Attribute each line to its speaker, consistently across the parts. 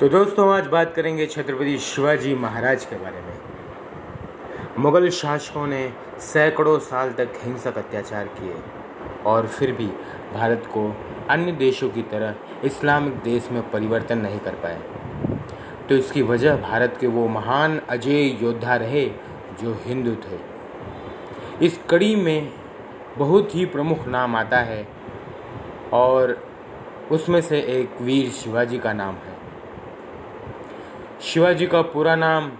Speaker 1: तो दोस्तों, आज बात करेंगे छत्रपति शिवाजी महाराज के बारे में। मुगल शासकों ने सैकड़ों साल तक हिंसक अत्याचार किए और फिर भी भारत को अन्य देशों की तरह इस्लामिक देश में परिवर्तन नहीं कर पाए। तो इसकी वजह भारत के वो महान अजय योद्धा रहे जो हिंदू थे। इस कड़ी में बहुत ही प्रमुख नाम आता है और उसमें से एक वीर शिवाजी का नाम है। शिवाजी का पूरा नाम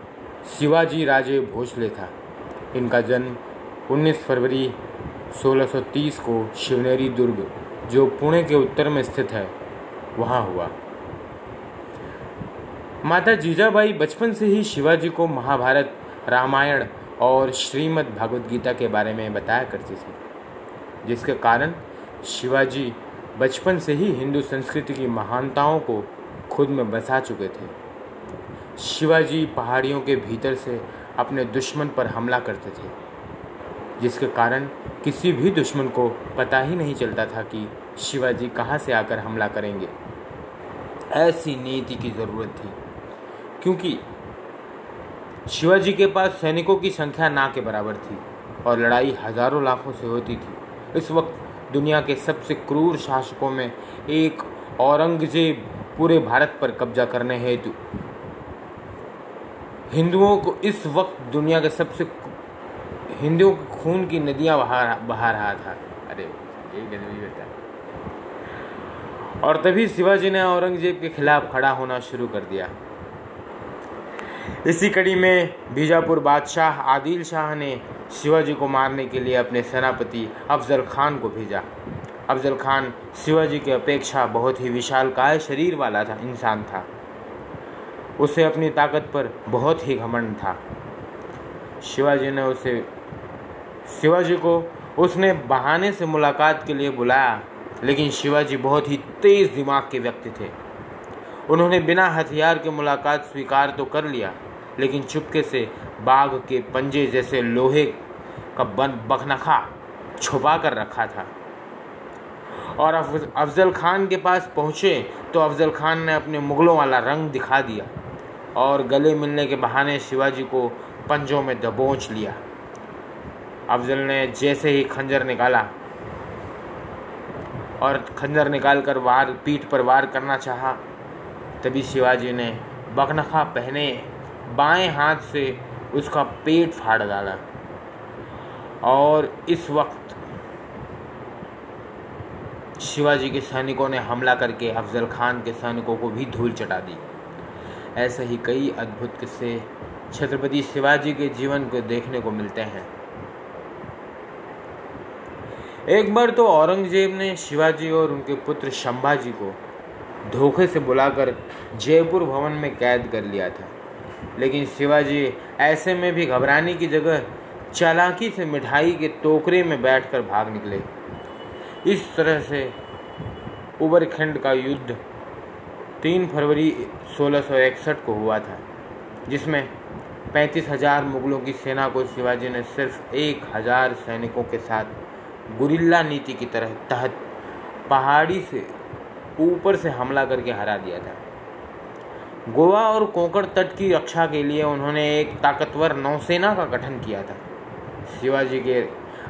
Speaker 1: शिवाजी राजे भोसले था। इनका जन्म 19 फरवरी 1630 को शिवनेरी दुर्ग, जो पुणे के उत्तर में स्थित है, वहाँ हुआ। माता जीजाबाई बचपन से ही शिवाजी को महाभारत, रामायण और श्रीमद् भागवत गीता के बारे में बताया करती थी, जिसके कारण शिवाजी बचपन से ही हिंदू संस्कृति की महानताओं को खुद में बसा चुके थे। शिवाजी पहाड़ियों के भीतर से अपने दुश्मन पर हमला करते थे, जिसके कारण किसी भी दुश्मन को पता ही नहीं चलता था कि शिवाजी कहाँ से आकर हमला करेंगे। ऐसी नीति की ज़रूरत थी, क्योंकि शिवाजी के पास सैनिकों की संख्या ना के बराबर थी और लड़ाई हज़ारों लाखों से होती थी। इस वक्त दुनिया के सबसे क्रूर शासकों में एक औरंगज़ेब पूरे भारत पर कब्जा करने हेतु हिंदुओं को इस वक्त दुनिया के सबसे हिंदुओं के खून की नदियाँ बहा बहा रहा था। अरे यही गजबी बेटा और तभी शिवाजी ने औरंगज़ेब के खिलाफ खड़ा होना शुरू कर दिया। इसी कड़ी में बीजापुर बादशाह आदिल शाह ने शिवाजी को मारने के लिए अपने सेनापति अफजल खान को भेजा। अफजल खान शिवाजी की अपेक्षा बहुत ही विशाल काय शरीर वाला था, इंसान था। उसे अपनी ताकत पर बहुत ही घमंड था। शिवाजी ने उसे, शिवाजी को उसने बहाने से मुलाकात के लिए बुलाया, लेकिन शिवाजी बहुत ही तेज दिमाग के व्यक्ति थे। उन्होंने बिना हथियार के मुलाकात स्वीकार तो कर लिया, लेकिन चुपके से बाघ के पंजे जैसे लोहे का बन, बखनखा छुपा कर रखा था। और अफजल खान के पास पहुँचे तो अफजल खान ने अपने मुगलों वाला रंग दिखा दिया। और गले मिलने के बहाने शिवाजी को पंजों में दबोच लिया। अफजल ने जैसे ही खंजर निकाला और खंजर निकाल कर वार, पीठ पर वार करना चाहा, तभी शिवाजी ने बखनखा पहने बाएँ हाथ से उसका पेट फाड़ डाला। और इस वक्त शिवाजी के सैनिकों ने हमला करके अफजल खान के सैनिकों को भी धूल चटा दी। ऐसे ही कई अद्भुत किस्से छत्रपति शिवाजी के जीवन को देखने को मिलते हैं। एक बार तो औरंगज़ेब ने शिवाजी और उनके पुत्र शंभाजी को धोखे से बुलाकर जयपुर भवन में कैद कर लिया था। लेकिन शिवाजी ऐसे में भी घबराने की जगह चालाकी से मिठाई के टोकरे में बैठकर भाग निकले। इस तरह से उबरखंड का युद्ध 3 फरवरी 1661 को हुआ था, जिसमें पैंतीस हज़ार मुगलों की सेना को शिवाजी ने सिर्फ़ एक हज़ार सैनिकों के साथ गुरिल्ला नीति की तरह तहत पहाड़ी से ऊपर से हमला करके हरा दिया था। गोवा और कोंकण तट की रक्षा के लिए उन्होंने एक ताकतवर नौसेना का गठन किया था। शिवाजी के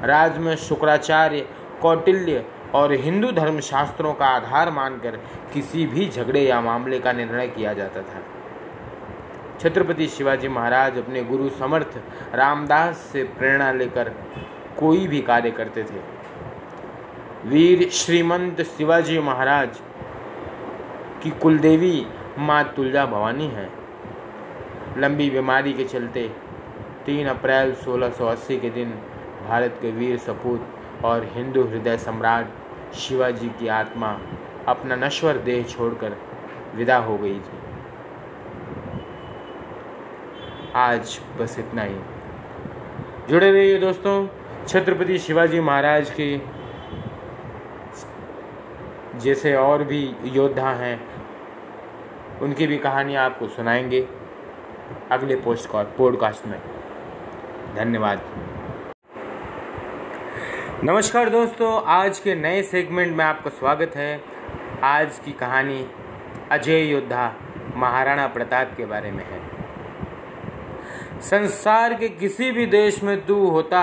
Speaker 1: राज में शुक्राचार्य कौटिल्य और हिंदू धर्म शास्त्रों का आधार मानकर किसी भी झगड़े या मामले का निर्णय किया जाता था। छत्रपति शिवाजी महाराज अपने गुरु समर्थ रामदास से प्रेरणा लेकर कोई भी कार्य करते थे। वीर श्रीमंत शिवाजी महाराज की कुलदेवी माँ तुलजा भवानी है। लंबी बीमारी के चलते 3 अप्रैल 1680 के दिन भारत के वीर सपूत और हिंदू हृदय सम्राट शिवाजी की आत्मा अपना नश्वर देह छोड़कर विदा हो गई थी। आज बस इतना ही। जुड़े रहिए दोस्तों, छत्रपति शिवाजी महाराज के जैसे और भी योद्धा हैं, उनकी भी कहानियाँ आपको सुनाएँगे। अगले पोस्ट पॉडकास्ट में। धन्यवाद। नमस्कार दोस्तों, आज के नए सेगमेंट में आपका स्वागत है। आज की कहानी अजय योद्धा महाराणा प्रताप के बारे में है। संसार के किसी भी देश में तू होता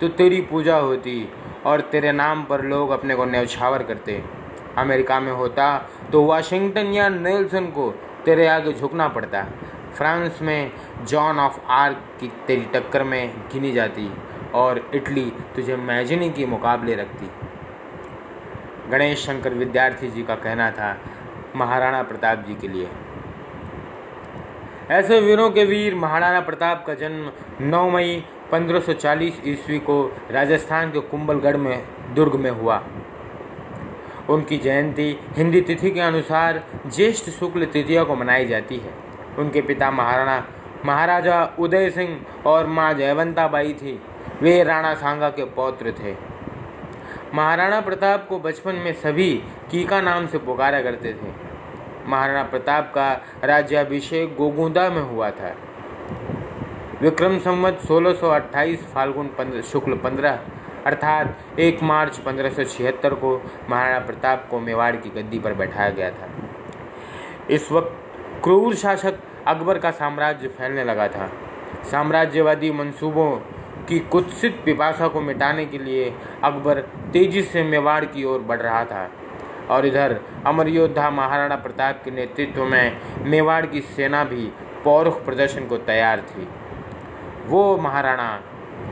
Speaker 1: तो तेरी पूजा होती और तेरे नाम पर लोग अपने को न्यौछावर करते। अमेरिका में होता तो वाशिंगटन या नेल्सन को तेरे आगे झुकना पड़ता। फ्रांस में जॉन ऑफ़ आर्क की तेरी टक्कर में गिनी जाती। और इटली तुझे मैजनी के मुकाबले रखती। गणेश शंकर विद्यार्थी जी का कहना था, महाराणा प्रताप जी के लिए। ऐसे वीरों के वीर महाराणा प्रताप का जन्म 9 मई 1540 ईस्वी को राजस्थान के कुंभलगढ़ में, दुर्ग में हुआ। उनकी जयंती हिंदी तिथि के अनुसार ज्येष्ठ शुक्ल तृतीया को मनाई जाती है। उनके पिता महाराणा, महाराजा उदय सिंह और माँ जयवंता बाई थी। वे राणा सांगा के पौत्र थे। महाराणा प्रताप को बचपन में सभी कीका नाम से पुकारा करते थे। महाराणा प्रताप का राज्याभिषेक गोगुंदा में हुआ था। विक्रम संवत 1628 फाल्गुन शुक्ल पंद्रह, अर्थात एक मार्च पंद्रह को महाराणा प्रताप को मेवाड़ की गद्दी पर बैठाया गया था। इस वक्त क्रूर शासक अकबर का साम्राज्य फैलने लगा था। साम्राज्यवादी मंसूबों की कुत्सित पिपासा को मिटाने के लिए अकबर तेज़ी से मेवाड़ की ओर बढ़ रहा था। और इधर अमर योद्धा महाराणा प्रताप के नेतृत्व में मेवाड़ की सेना भी पौरुष प्रदर्शन को तैयार थी। वो महाराणा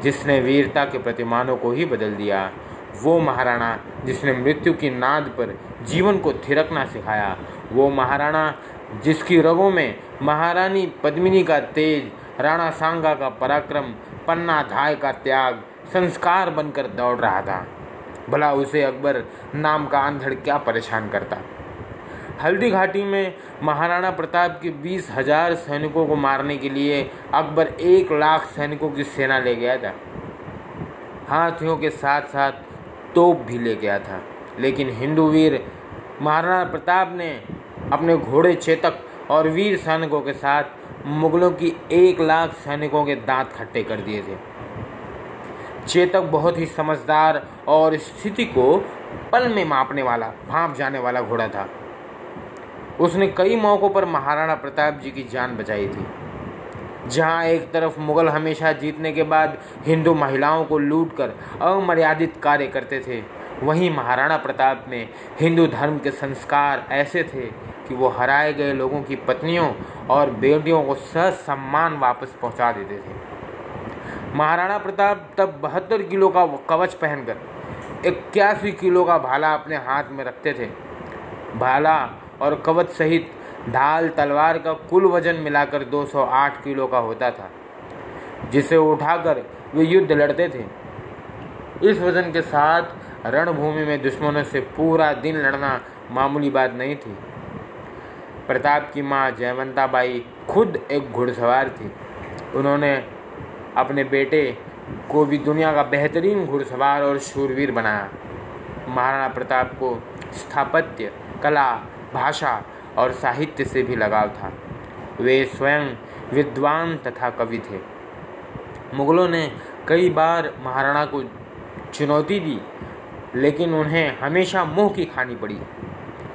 Speaker 1: जिसने वीरता के प्रतिमानों को ही बदल दिया, वो महाराणा जिसने मृत्यु की नाद पर जीवन को थिरकना सिखाया, वो महाराणा जिसकी रगों में महारानी पद्मिनी का तेज राणा सांगा का पराक्रम, पन्ना धाय का त्याग, संस्कार बनकर दौड़ रहा था। भला उसे अकबर नाम का आंधड़ क्या परेशान करता? हल्दी घाटी में महाराणा प्रताप के बीस हज़ार सैनिकों को मारने के लिए अकबर एक लाख सैनिकों की सेना ले गया था। हाथियों के साथ साथ तोप भी ले गया था। लेकिन हिंदू वीर महाराणा प्रताप ने अपने घोड़े चेतक और वीर सैनिकों के साथ मुगलों की एक लाख सैनिकों के दांत खट्टे कर दिए थे। चेतक बहुत ही समझदार और स्थिति को पल में मापने वाला, भाप जाने वाला घोड़ा था। उसने कई मौक़ों पर महाराणा प्रताप जी की जान बचाई थी। जहाँ एक तरफ़ मुगल हमेशा जीतने के बाद हिंदू महिलाओं को लूट कर अमर्यादित कार्य करते थे, वहीं महाराणा प्रताप में हिंदू धर्म के संस्कार ऐसे थे कि वो हराए गए लोगों की पत्नियों और बेटियों को सम्मान वापस पहुँचा देते थे। महाराणा प्रताप तब बहत्तर किलो का कवच पहनकर इक्यासी किलो का भाला अपने हाथ में रखते थे। भाला और कवच सहित ढाल तलवार का कुल वज़न मिलाकर 208 किलो का होता था, जिसे उठाकर वे युद्ध लड़ते थे। इस वज़न के साथ रणभूमि में दुश्मनों से पूरा दिन लड़ना मामूली बात नहीं थी। प्रताप की माँ जयवंता बाई खुद एक घुड़सवार थी। उन्होंने अपने बेटे को भी दुनिया का बेहतरीन घुड़सवार और शूरवीर बनाया। महाराणा प्रताप को स्थापत्य, कला, भाषा और साहित्य से भी लगाव था। वे स्वयं विद्वान तथा कवि थे। मुगलों ने कई बार महाराणा को चुनौती दी, लेकिन उन्हें हमेशा मुँह की खानी पड़ी।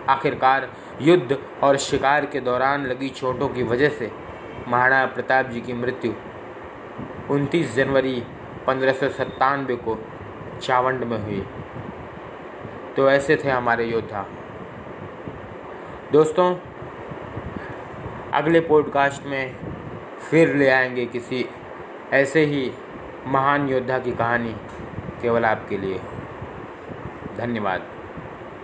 Speaker 1: आखिरकार युद्ध और शिकार के दौरान लगी चोटों की वजह से महाराणा प्रताप जी की मृत्यु 29 जनवरी पंद्रह को चावंड में हुई। तो ऐसे थे हमारे योद्धा। दोस्तों, अगले पॉडकास्ट में फिर ले आएँगे किसी ऐसे ही महान योद्धा की कहानी केवल आपके लिए। धन्यवाद।